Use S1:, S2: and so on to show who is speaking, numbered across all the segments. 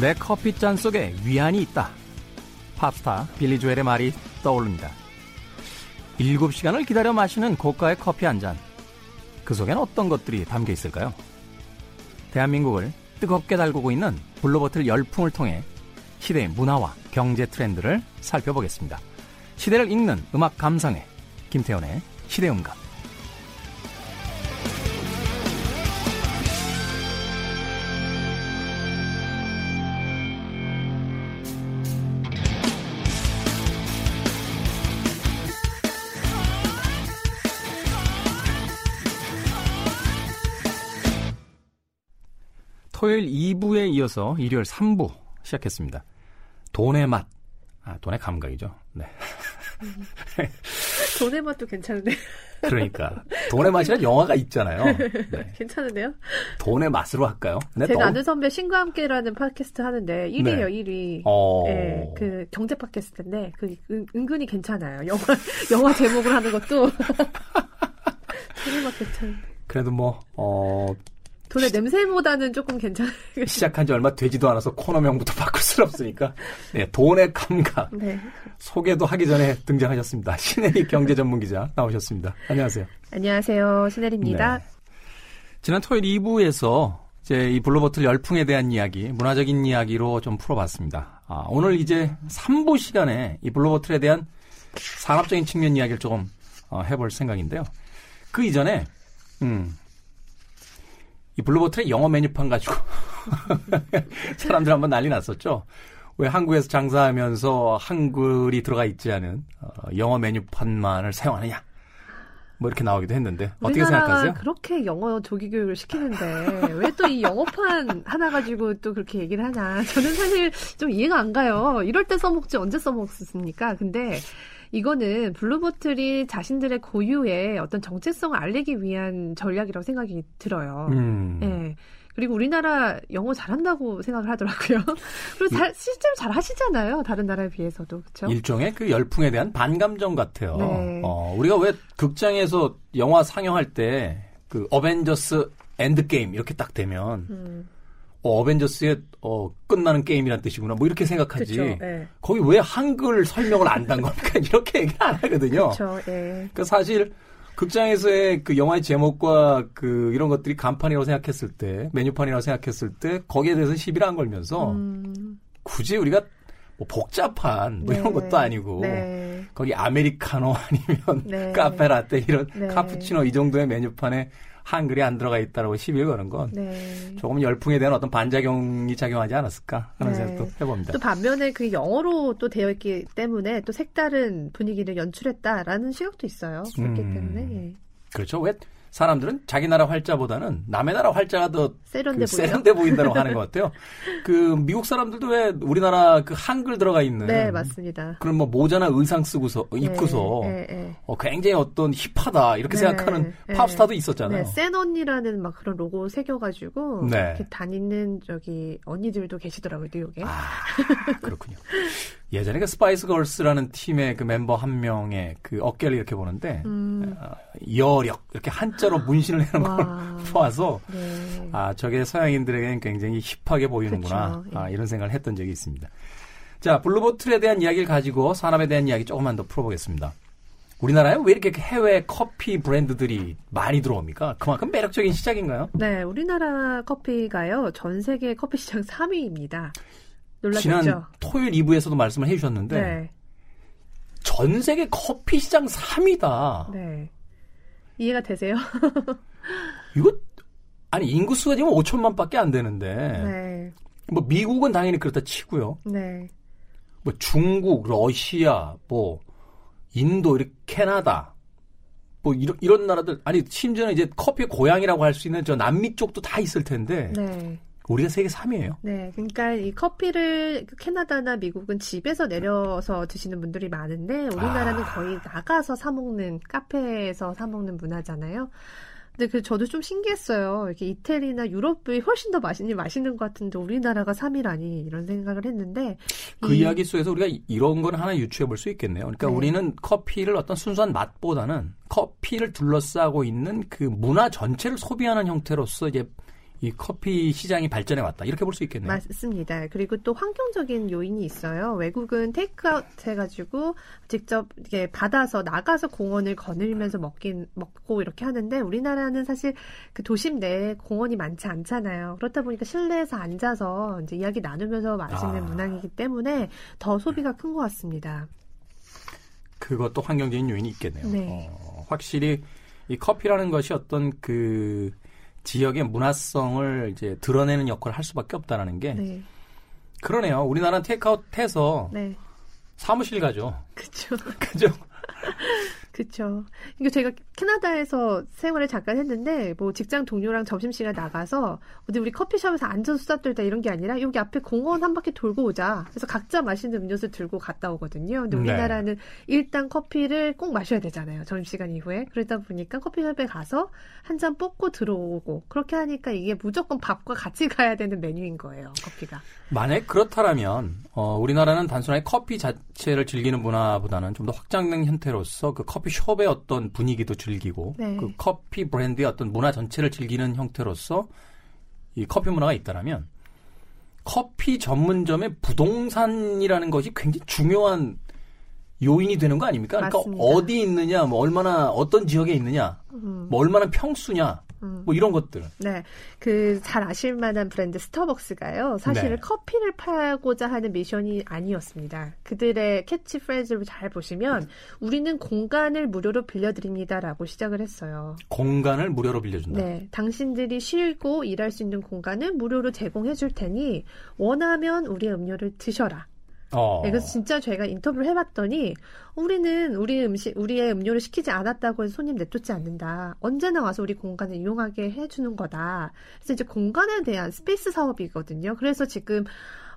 S1: 내 커피잔 속에 위안이 있다. 팝스타 빌리 조엘의 말이 떠오릅니다. 7시간을 기다려 마시는 고가의 커피 한 잔. 그 속엔 어떤 것들이 담겨 있을까요? 대한민국을 뜨겁게 달구고 있는 블루버틀 열풍을 통해 시대의 문화와 경제 트렌드를 살펴보겠습니다. 시대를 읽는 음악 감상회 김태현의 시대음감 토요일 2부에 이어서 일요일 3부 시작했습니다. 돈의 맛. 아, 돈의 감각이죠. 네.
S2: 돈의 맛도 괜찮은데.
S1: 그러니까 돈의 맛이라는 영화가 있잖아요.
S2: 네. 괜찮은데요?
S1: 돈의 맛으로 할까요?
S2: 네, 제가 아는 선배 신과 함께라는 팟캐스트 하는데 1위예요, 네. 1위. 어... 네, 그 경제 팟캐스트인데 그 은, 은근히 괜찮아요. 영화 영화 제목을 하는 것도 돈의 맛 괜찮은데.
S1: 그래도 뭐 어.
S2: 돈의 냄새보다는 조금 괜찮아요.
S1: 시작한 지 얼마 되지도 않아서 코너명부터 바꿀 수 없으니까. 네, 돈의 감각. 네. 소개도 하기 전에 등장하셨습니다. 신혜리 경제 전문 기자 나오셨습니다. 안녕하세요.
S2: 안녕하세요. 신혜리입니다. 네.
S1: 지난 토요일 2부에서 이제 이 블루버틀 열풍에 대한 이야기, 문화적인 이야기로 좀 풀어봤습니다. 아, 오늘 이제 3부 시간에 이 블루버틀에 대한 산업적인 측면 이야기를 조금 어, 해볼 생각인데요. 그 이전에 음, 이 블루버틀의 영어 메뉴판 가지고 사람들 한번 난리 났었죠. 왜 한국에서 장사하면서 한글이 들어가 있지 않은 어, 영어 메뉴판만을 사용하느냐? 뭐 이렇게 나오기도 했는데 어떻게 생각하세요?
S2: 그렇게 영어 조기 교육을 시키는데 왜 또 이 영어판 하나 가지고 또 그렇게 얘기를 하냐? 저는 사실 좀 이해가 안 가요. 이럴 때 써먹지 언제 써먹습니까? 근데 이거는 블루보틀이 자신들의 고유의 어떤 정체성을 알리기 위한 전략이라고 생각이 들어요. 음. 네. 그리고 우리나라 영어 잘한다고 생각을 하더라고요. 그리고 잘, 실제로 잘 하시잖아요. 다른 나라에 비해서도. 그렇죠?
S1: 일종의 그 열풍에 대한 반감정 같아요. 네. 어, 우리가 왜 극장에서 영화 상영할 때 그 어벤져스 Endgame 이렇게 딱 되면 음. 어, 어벤져스의 어, 끝나는 게임이란 뜻이구나. 뭐 이렇게 생각하지. 그쵸, 예. 거기 왜 한글 설명을 안 단 겁니까? 이렇게 얘기 안 하거든요. 그쵸, 예. 그러니까 사실 극장에서의 그 영화의 제목과 그 이런 것들이 간판이라고 생각했을 때, 메뉴판이라고 생각했을 때 거기에 대해서 시비를 안 걸면서 음. 굳이 우리가 뭐 복잡한 뭐 네. 이런 것도 아니고 네. 거기 아메리카노 아니면 네. 카페 라떼 이런 네. 카푸치노 이 정도의 메뉴판에 한글이 안 들어가 있다라고 시비를 거는 건 네. 조금 열풍에 대한 어떤 반작용이 작용하지 않았을까 하는 네. 생각도 해봅니다.
S2: 또 반면에 그 영어로 또 되어 있기 때문에 또 색다른 분위기를 연출했다라는 시각도 있어요. 그렇기 음. 때문에. 예.
S1: 그렇죠. 왜 사람들은 자기 나라 활자보다는 남의 나라 활자가 더
S2: 세련돼, 그
S1: 세련돼 보인다고 하는 것 같아요. 그 미국 사람들도 왜 우리나라 그 한글 들어가 있는
S2: 네 맞습니다.
S1: 그런 뭐 모자나 의상 쓰고서 네, 입고서 네, 네, 어, 굉장히 어떤 힙하다 이렇게 네, 생각하는 네. 팝스타도 있었잖아요.
S2: 네, 센 언니라는 막 그런 로고 새겨가지고 이렇게 다니는 저기 언니들도 계시더라고요 뉴욕에.
S1: 아 그렇군요. 예전에 그 스파이스 걸스라는 팀의 그 멤버 한 명의 그 어깨를 이렇게 보는데 음. 어, 여력 이렇게 한자로 문신을 해놓은 걸 보아서 네. 아 저게 서양인들에게는 굉장히 hip하게 보이는구나 예. 아, 이런 생각을 했던 적이 있습니다. 자 블루보틀에 대한 이야기를 가지고 산업에 대한 이야기 조금만 더 풀어보겠습니다. 우리나라에 왜 이렇게 해외 커피 브랜드들이 많이 들어옵니까? 그만큼 매력적인 시장인가요?
S2: 네, 우리나라 커피가요 전 세계 커피 시장 3위입니다. 놀라셨죠?
S1: 지난 토요일 2부에서도 말씀을 해주셨는데 네. 전 세계 커피 시장 3위다. 네.
S2: 이해가 되세요?
S1: 이거 아니 인구수가 지금 5천만밖에 안 되는데 네. 뭐 미국은 당연히 그렇다 치고요. 네. 뭐 중국, 러시아, 뭐 인도, 이렇게 캐나다, 뭐 이런 이런 나라들 아니 심지어는 이제 커피의 고향이라고 할 수 있는 저 남미 쪽도 다 있을 텐데 네. 우리가 세계 3위예요.
S2: 네, 그러니까 이 커피를 캐나다나 미국은 집에서 내려서 드시는 분들이 많은데 우리나라는 아. 거의 나가서 사 먹는 카페에서 사 먹는 문화잖아요. 근데 그 저도 좀 신기했어요. 이렇게 이태리나 유럽이 훨씬 더 맛있니 맛있는 것 같은데 우리나라가 3위라니 이런 생각을 했는데
S1: 그 이... 야기 속에서 우리가 이런 걸 하나 유추해 볼 수 있겠네요. 그러니까 네. 우리는 커피를 어떤 순수한 맛보다는 커피를 둘러싸고 있는 그 문화 전체를 소비하는 형태로서 이제 이 커피 시장이 발전해 왔다 이렇게 볼 수 있겠네요.
S2: 맞습니다. 그리고 또 환경적인 요인이 있어요. 외국은 테이크아웃 해가지고 직접 이게 받아서 나가서 공원을 거닐면서 먹긴 먹고 이렇게 하는데 우리나라는 사실 그 도심 내에 공원이 많지 않잖아요. 그렇다 보니까 실내에서 앉아서 이제 이야기 나누면서 마시는 아. 문화이기 때문에 더 소비가 큰 것 같습니다.
S1: 그것도 환경적인 요인이 있겠네요. 네. 어, 확실히 이 커피라는 것이 어떤 그 지역의 문화성을 이제 드러내는 역할을 할 수밖에 없다라는 게 네. 그러네요. 우리나라는 테이크아웃 해서 네. 사무실 가죠.
S2: 그렇죠.
S1: 그죠.
S2: 그렇죠. 이게 제가 캐나다에서 생활을 잠깐 했는데 뭐 직장 동료랑 점심 시간 나가서 어디 우리 커피숍에서 앉아서 수다 떨다 이런 게 아니라 여기 앞에 공원 한 바퀴 돌고 오자. 그래서 각자 마시는 음료수 들고 갔다 오거든요. 근데 네. 우리나라는 네. 일단 커피를 꼭 마셔야 되잖아요. 점심 시간 이후에. 그러다 보니까 커피숍에 가서 한 잔 뽑고 들어오고 그렇게 하니까 이게 무조건 밥과 같이 가야 되는 메뉴인 거예요. 커피가.
S1: 만약 그렇다면 어, 우리나라는 단순하게 커피 자체를 즐기는 문화보다는 좀 더 확장된 형태로서 그 커피 커피숍의 어떤 분위기도 즐기고 네. 그 커피 브랜드의 어떤 문화 전체를 즐기는 형태로서 이 커피 문화가 있다라면 커피 전문점의 부동산이라는 것이 굉장히 중요한 요인이 되는 거 아닙니까? 그러니까 맞습니다. 어디 있느냐, 뭐 얼마나 어떤 지역에 있느냐, 음. 뭐 얼마나 평수냐, 음. 뭐 이런 것들.
S2: 네. 그 잘 아실 만한 브랜드 스타벅스가요. 사실 네. 커피를 팔고자 하는 미션이 아니었습니다. 그들의 캐치프레이즈를 잘 보시면 우리는 공간을 무료로 빌려드립니다라고 시작을 했어요.
S1: 공간을 무료로 빌려준다.
S2: 네. 당신들이 쉬고 일할 수 있는 공간을 무료로 제공해 줄 테니 원하면 우리의 음료를 드셔라. 어. 네, 그래서 진짜 저희가 인터뷰를 해봤더니 우리는 우리 음식, 우리의 음료를 시키지 않았다고 해서 손님 내쫓지 않는다. 언제나 와서 우리 공간을 이용하게 해주는 거다. 그래서 이제 공간에 대한 스페이스 사업이거든요. 그래서 지금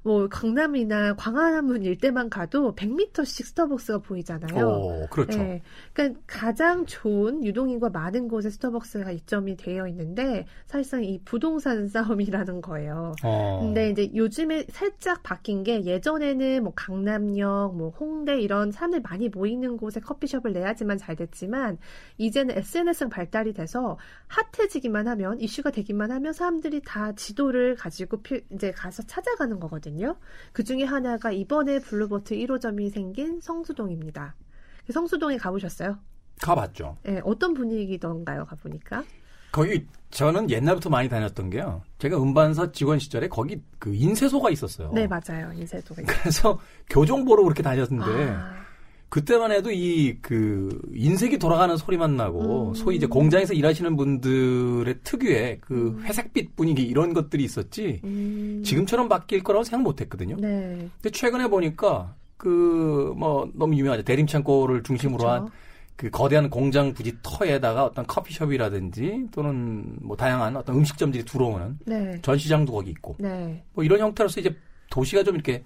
S2: 뭐 강남이나 광화문 일대만 가도 100m씩 스타벅스가 보이잖아요.
S1: 오, 그렇죠. 네.
S2: 그러니까 가장 좋은 유동인구가 많은 곳에 스타벅스가 입점이 되어 있는데 사실상 이 부동산 싸움이라는 거예요. 어. 근데 이제 요즘에 살짝 바뀐 게 예전에는 뭐 강남역, 뭐 홍대 이런 사람들 많이 모이는 곳에 커피숍을 내야지만 잘 됐지만 이제는 SNS가 발달이 돼서 핫해지기만 하면 이슈가 되기만 하면 사람들이 다 지도를 가지고 이제 가서 찾아가는 거거든요. 있거든요. 그 중에 하나가 이번에 블루보틀 1호점이 생긴 성수동입니다. 그 성수동에 가보셨어요?
S1: 가봤죠.
S2: 네, 어떤 분위기던가요, 가보니까?
S1: 거기 저는 옛날부터 많이 다녔던 게요. 제가 음반사 직원 시절에 거기 그 인쇄소가 있었어요.
S2: 네, 맞아요. 인쇄소가.
S1: 그래서 교정 보러 그렇게 다녔는데 아. 그때만 해도 이 그 인색이 돌아가는 소리만 나고 음. 소위 이제 공장에서 일하시는 분들의 특유의 그 음. 회색빛 분위기 이런 것들이 있었지 음. 지금처럼 바뀔 거라고 생각 못 했거든요. 네. 근데 최근에 보니까 그 뭐 너무 유명하죠. 대림창고를 중심으로 한그 거대한 공장 부지 터에다가 어떤 커피숍이라든지 또는 뭐 다양한 어떤 음식점들이 들어오는 네. 전시장도 거기 있고 네. 뭐 이런 형태로서 이제 도시가 좀 이렇게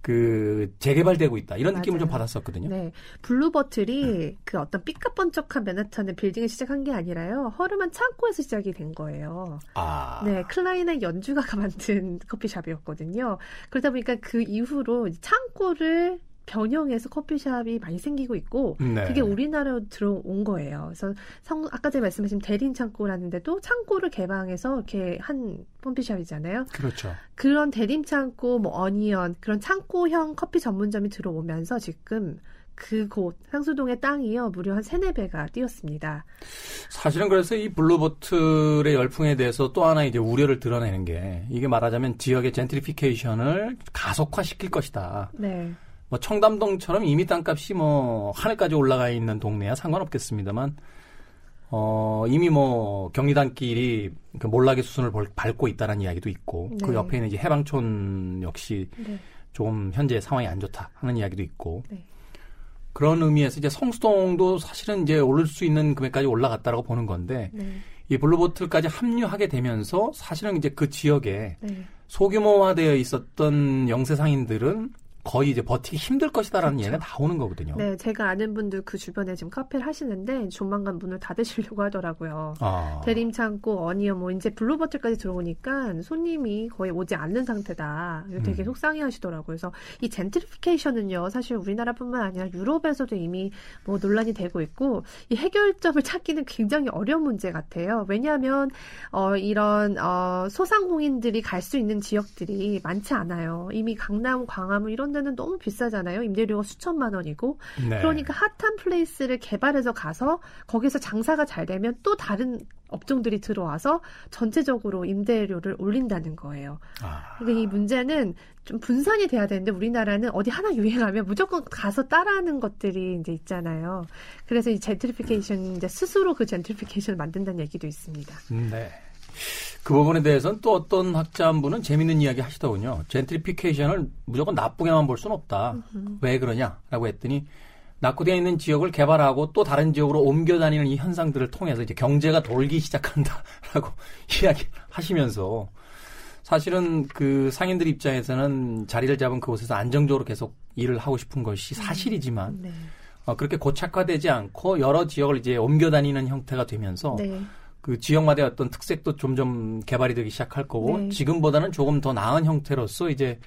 S1: 그 재개발되고 있다 이런 맞아요. 느낌을 좀 받았었거든요.
S2: 네, 블루보틀이 네. 그 어떤 삐까번쩍한 맨하탄의 빌딩에서 시작한 게 아니라요 허름한 창고에서 시작이 된 거예요. 아, 네, 클라리넷 연주가가 만든 커피숍이었거든요. 그러다 보니까 그 이후로 창고를 변형해서 커피숍이 많이 생기고 있고 네. 그게 우리나라로 들어온 거예요. 그래서 성, 아까 제가 말씀하신 대림 창고라는 데도 창고를 개방해서 이렇게 한 커피숍이잖아요.
S1: 그렇죠.
S2: 그런 대림 창고, 뭐 어니언 그런 창고형 커피 전문점이 들어오면서 지금 그곳 상수동의 땅이요 무려 한 세네 배가 뛰었습니다.
S1: 사실은 그래서 이 블루보틀의 열풍에 대해서 또 하나 이제 우려를 드러내는 게 이게 말하자면 지역의 젠트리피케이션을 가속화시킬 것이다. 네. 뭐 청담동처럼 이미 땅값이 뭐 하늘까지 올라가 있는 동네야 상관없겠습니다만 어 이미 뭐 경리단길이 그 몰락의 수순을 밟고 있다는 이야기도 있고 그 네. 그 옆에 는 이제 해방촌 역시 네. 좀 현재 상황이 안 좋다 하는 이야기도 있고 네. 그런 의미에서 이제 성수동도 사실은 이제 오를 수 있는 금액까지 올라갔다라고 보는 건데 네. 이 블루보틀까지 합류하게 되면서 사실은 이제 그 지역에 네. 소규모화되어 있었던 영세 상인들은 거의 이제 버티기 힘들 것이다라는 그렇죠. 얘기가 나오는 거거든요.
S2: 네, 제가 아는 분들 그 주변에 지금 카페를 하시는데 조만간 문을 닫으시려고 하더라고요. 아. 대림 창고, 어니언 뭐 이제 블루보틀까지 들어오니까 손님이 거의 오지 않는 상태다. 되게 음. 속상해하시더라고요. 그래서 이 젠트리피케이션은요, 사실 우리나라뿐만 아니라 유럽에서도 이미 뭐 논란이 되고 있고 이 해결점을 찾기는 굉장히 어려운 문제 같아요. 왜냐하면 어, 이런 어, 소상공인들이 갈 수 있는 지역들이 많지 않아요. 이미 강남, 광화문 이런 데는 너무 비싸잖아요. 임대료가 수천만 원이고. 네. 그러니까 핫한 플레이스를 개발해서 가서 거기서 장사가 잘 되면 또 다른 업종들이 들어와서 전체적으로 임대료를 올린다는 거예요. 아. 근데 이 문제는 좀 분산이 돼야 되는데 우리나라는 어디 하나 유행하면 무조건 가서 따라하는 것들이 이제 있잖아요. 그래서 이 젠트리피케이션 이제 스스로 그 젠트리피케이션을 만든다는 얘기도 있습니다.
S1: 네. 그 부분에 대해서는 또 어떤 학자 한 분은 재밌는 이야기 하시더군요. 젠트리피케이션을 무조건 나쁘게만 볼 수는 없다. 으흠. 왜 그러냐라고 했더니 낙후되어 있는 지역을 개발하고 또 다른 지역으로 옮겨 다니는 이 현상들을 통해서 이제 경제가 돌기 시작한다라고 이야기 하시면서 사실은 그 상인들 입장에서는 자리를 잡은 그곳에서 안정적으로 계속 일을 하고 싶은 것이 음. 사실이지만 네. 어, 그렇게 고착화되지 않고 여러 지역을 이제 옮겨 다니는 형태가 되면서 네. 그 지역마다의 어떤 특색도 점점 개발이 되기 시작할 거고 네. 지금보다는 조금 더 나은 형태로서 이제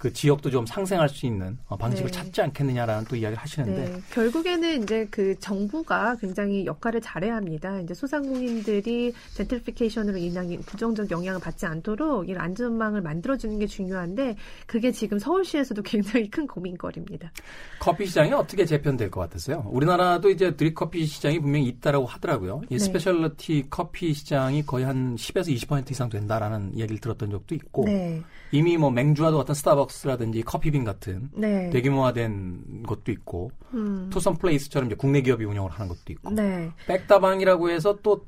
S1: 그 지역도 좀 상생할 수 있는 어, 방식을 네. 찾지 않겠느냐라는 또 이야기를 하시는데 네.
S2: 결국에는 이제 그 정부가 굉장히 역할을 잘해야 합니다. 이제 소상공인들이 젠트리피케이션으로 인한 부정적 영향을 받지 않도록 이런 안전망을 만들어주는 게 중요한데 그게 지금 서울시에서도 굉장히 큰 고민거리입니다.
S1: 커피 시장이 어떻게 재편될 것 같았어요? 우리나라도 이제 드립 커피 시장이 분명히 있다라고 하더라고요. 이 네. specialty 커피 시장이 거의 한 10에서 20% 이상 된다라는 얘기를 들었던 적도 있고 네. 이미 뭐 맹주와도 어떤 스타벅스라든지 커피빈 같은 네. 대규모화된 것도 있고 음. 투썸 플레이스처럼 이제 국내 기업이 운영을 하는 것도 있고 네. 백다방이라고 해서 또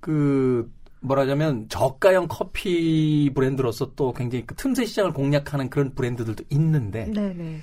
S1: 그 뭐라자면 저가형 커피 브랜드로서 또 굉장히 그 틈새 시장을 공략하는 그런 브랜드들도 있는데 네네. 네.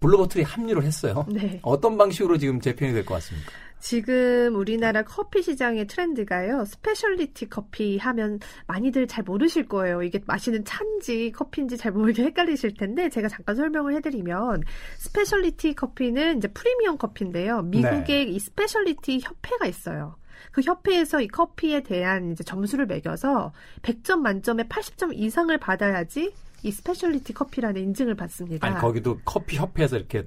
S1: 블루보틀이 합류를 했어요. 네. 어떤 방식으로 지금 재편이 될 것 같습니까?
S2: 지금 우리나라 커피 시장의 트렌드가요. speciality 커피 하면 많이들 잘 모르실 거예요. 이게 마시는 차인지 커피인지 잘 모르게 헷갈리실 텐데 제가 잠깐 설명을 해드리면 speciality 커피는 이제 프리미엄 커피인데요. 미국의 네. 이 speciality 협회가 있어요. 그 협회에서 이 커피에 대한 이제 점수를 매겨서 100점 만점에 80점 이상을 받아야지 이 speciality 커피라는 인증을 받습니다.
S1: 아니 거기도 커피 협회에서 이렇게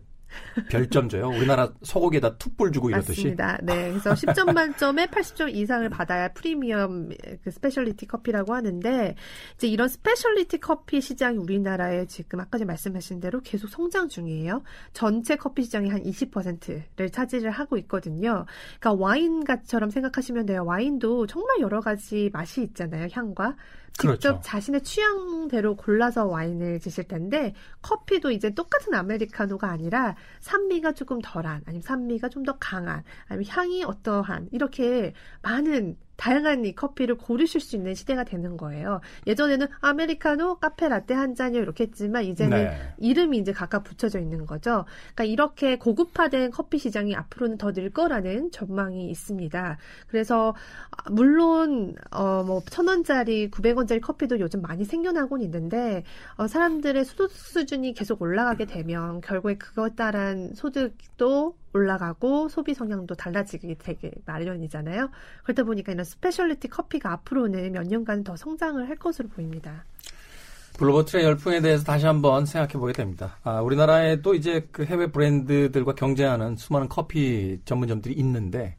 S1: 별점 줘요. 우리나라 소고기에다 투뿔 주고 이러듯이.
S2: 맞습니다. 네. 그래서 10점 만점에 80점 이상을 받아야 프리미엄 그 speciality 커피라고 하는데 이제 이런 speciality 커피 시장이 우리나라에 지금 아까 전 말씀하신 대로 계속 성장 중이에요. 전체 커피 시장의 한 20%를 차지를 하고 있거든요. 그러니까 와인같처럼 생각하시면 돼요. 와인도 정말 여러 가지 맛이 있잖아요. 향과. 직접 그렇죠. 자신의 취향대로 골라서 와인을 드실 텐데 커피도 이제 똑같은 아메리카노가 아니라 산미가 조금 덜한 아니면 산미가 좀 더 강한 아니면 향이 어떠한 이렇게 많은 다양한 이 커피를 고르실 수 있는 시대가 되는 거예요. 예전에는 아메리카노, 카페 라떼 한 잔이요 이렇게 했지만 이제는 네. 이름이 이제 각각 붙여져 있는 거죠. 그러니까 이렇게 고급화된 커피 시장이 앞으로는 더 늘 거라는 전망이 있습니다. 그래서 아, 물론 어 뭐 천 원짜리, 구백 원짜리 커피도 요즘 많이 생겨나곤 있는데 어 사람들의 소득 수준이 계속 올라가게 되면 결국에 그것 따른 소득도 올라가고 소비 성향도 달라지게 되게 마련이잖아요. 그러다 보니까 이런 speciality 커피가 앞으로는 몇 년간 더 성장을 할 것으로 보입니다.
S1: 블루보틀의 열풍에 대해서 다시 한번 생각해 보게 됩니다. 아, 우리나라에도 이제 그 해외 브랜드들과 경쟁하는 수많은 커피 전문점들이 있는데,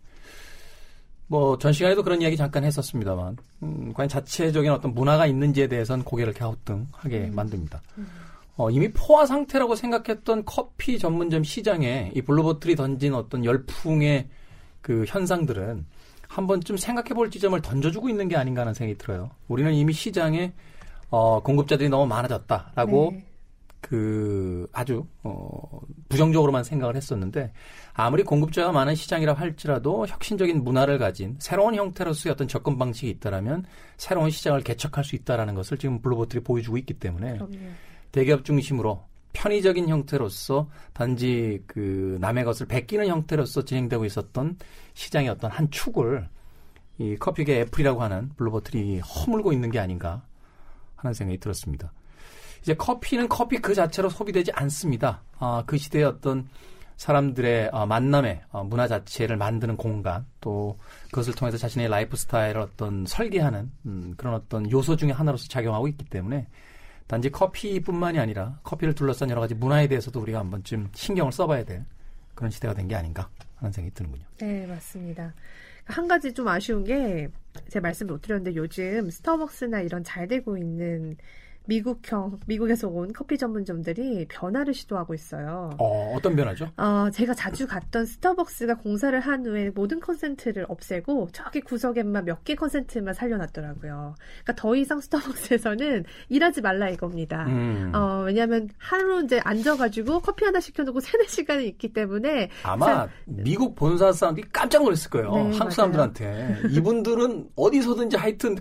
S1: 뭐, 전 시간에도 그런 이야기 잠깐 했었습니다만, 음, 과연 자체적인 어떤 문화가 있는지에 대해서는 고개를 갸우뚱하게 음. 만듭니다. 음. 어, 이미 포화 상태라고 생각했던 커피 전문점 시장에 이 블루보틀이 던진 어떤 열풍의 그 현상들은 한 번쯤 생각해 볼 지점을 던져주고 있는 게 아닌가 하는 생각이 들어요. 우리는 이미 시장에 어, 공급자들이 너무 많아졌다라고 네. 그 아주 어, 부정적으로만 생각을 했었는데 아무리 공급자가 많은 시장이라 할지라도 혁신적인 문화를 가진 새로운 형태로서의 어떤 접근 방식이 있다라면 새로운 시장을 개척할 수 있다라는 것을 지금 블루버틀이 보여주고 있기 때문에 그럼요. 대기업 중심으로 편의적인 형태로서 단지 그 남의 것을 베끼는 형태로서 진행되고 있었던 시장의 어떤 한 축을 이 커피계 애플이라고 하는 블루보틀이 허물고 있는 게 아닌가 하는 생각이 들었습니다. 이제 커피는 커피 그 자체로 소비되지 않습니다. 아, 그 시대의 어떤 사람들의 어, 만남의 어, 문화 자체를 만드는 공간 또 그것을 통해서 자신의 라이프 스타일을 어떤 설계하는 음, 그런 어떤 요소 중의 하나로서 작용하고 있기 때문에 단지 커피뿐만이 아니라 커피를 둘러싼 여러 가지 문화에 대해서도 우리가 한 번쯤 신경을 써봐야 될 그런 시대가 된 게 아닌가 하는 생각이 드는군요.
S2: 네, 맞습니다. 한 가지 좀 아쉬운 게제 말씀 못 드렸는데 요즘 스타벅스나 이런 잘 되고 있는 미국형, 미국에서 온 커피 전문점들이 변화를 시도하고 있어요.
S1: 어, 어떤 변화죠?
S2: 어, 제가 자주 갔던 스타벅스가 공사를 한 후에 모든 컨센트를 없애고 저기 구석에만 몇 개 컨센트만 살려놨더라고요. 그러니까 더 이상 스타벅스에서는 일하지 말라 이겁니다. 음. 어, 왜냐하면 하루 이제 앉아가지고 커피 하나 시켜놓고 세네 시간이 있기 때문에
S1: 아마 자, 미국 본사 사람들이 깜짝 놀랐을 거예요. 네, 한국 사람들한테 이분들은 어디서든지 하여튼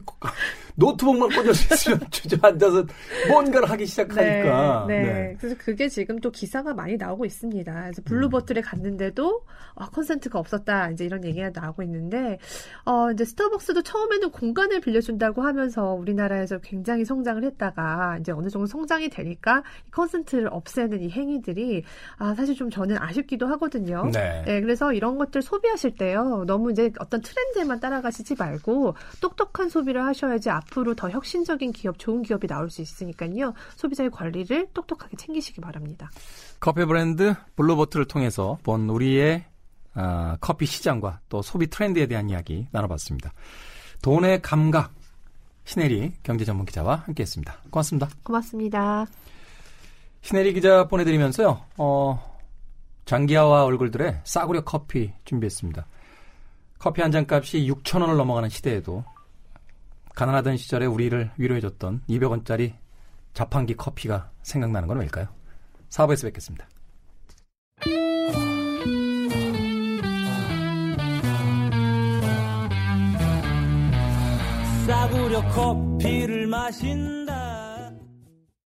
S1: 노트북만 수 있으면 주저앉아서 뭔가를 하기 시작하니까.
S2: 네, 네. 네, 그래서 그게 지금 또 기사가 많이 나오고 있습니다. 그래서 블루버틀에 음. 갔는데도 아, 컨센트가 없었다. 이제 이런 얘기가 나오고 있는데, 어, 이제 스타벅스도 처음에는 공간을 빌려준다고 하면서 우리나라에서 굉장히 성장을 했다가 이제 어느 정도 성장이 되니까 콘센트를 없애는 이 행위들이 아, 사실 좀 저는 아쉽기도 하거든요. 네. 네 그래서 이런 것들 소비하실 때요. 너무 이제 어떤 트렌드에만 따라가시지 말고 똑똑한 소비를 하셔야지 앞으로 더 혁신적인 기업, 좋은 기업이 나올 수 있으니까요. 소비자의 권리를 똑똑하게 챙기시기 바랍니다.
S1: 커피 브랜드 블루보틀을 통해서 본 우리의 어, 커피 시장과 또 소비 트렌드에 대한 이야기 나눠봤습니다. 돈의 감각 신혜리 경제 전문 기자와 함께했습니다. 고맙습니다.
S2: 고맙습니다.
S1: 신혜리 기자 보내드리면서요. 어, 장기하와 얼굴들의 싸구려 커피 준비했습니다. 커피 한 잔 값이 6천 원을 넘어가는 시대에도 가난하던 시절에 우리를 위로해줬던 200원짜리 자판기 커피가 생각나는 건 왜일까요? 4부에서 뵙겠습니다. 싸구려 커피를 마신다